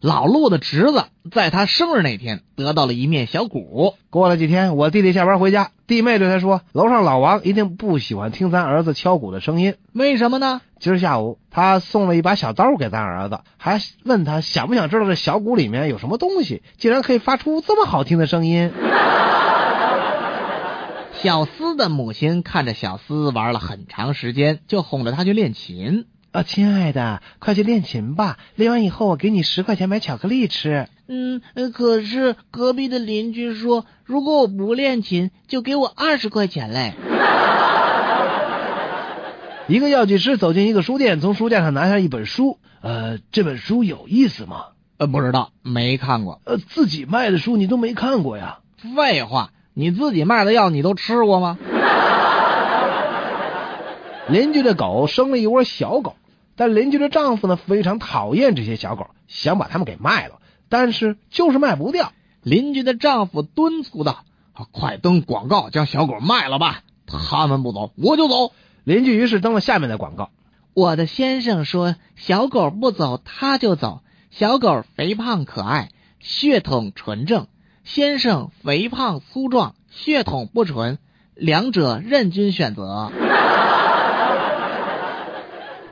老陆的侄子在他生日那天得到了一面小鼓。过了几天，我弟弟下班回家，弟妹对他说：“楼上老王一定不喜欢听咱儿子敲鼓的声音。为什么呢？今儿下午他送了一把小刀给咱儿子，还问他想不想知道这小鼓里面有什么东西，竟然可以发出这么好听的声音。”小思的母亲看着小思玩了很长时间，就哄着他去练琴。啊，亲爱的，快去练琴吧！练完以后，我给你十块钱买巧克力吃。嗯，可是隔壁的邻居说，如果我不练琴，就给我二十块钱嘞。一个药剂师走进一个书店，从书架上拿下一本书。呃，这本书有意思吗？呃，不知道，没看过。呃，自己卖的书你都没看过呀？废话。你自己卖的药你都吃过吗？邻居的狗生了一窝小狗，但邻居的丈夫呢非常讨厌这些小狗，想把它们给卖了，但是就是卖不掉。邻居的丈夫敦促道：“快登广告将小狗卖了吧！他们不走，我就走。”邻居于是登了下面的广告：“我的先生说，小狗不走他就走。小狗肥胖可爱，血统纯正。”先生肥胖粗壮，血统不纯，两者任君选择。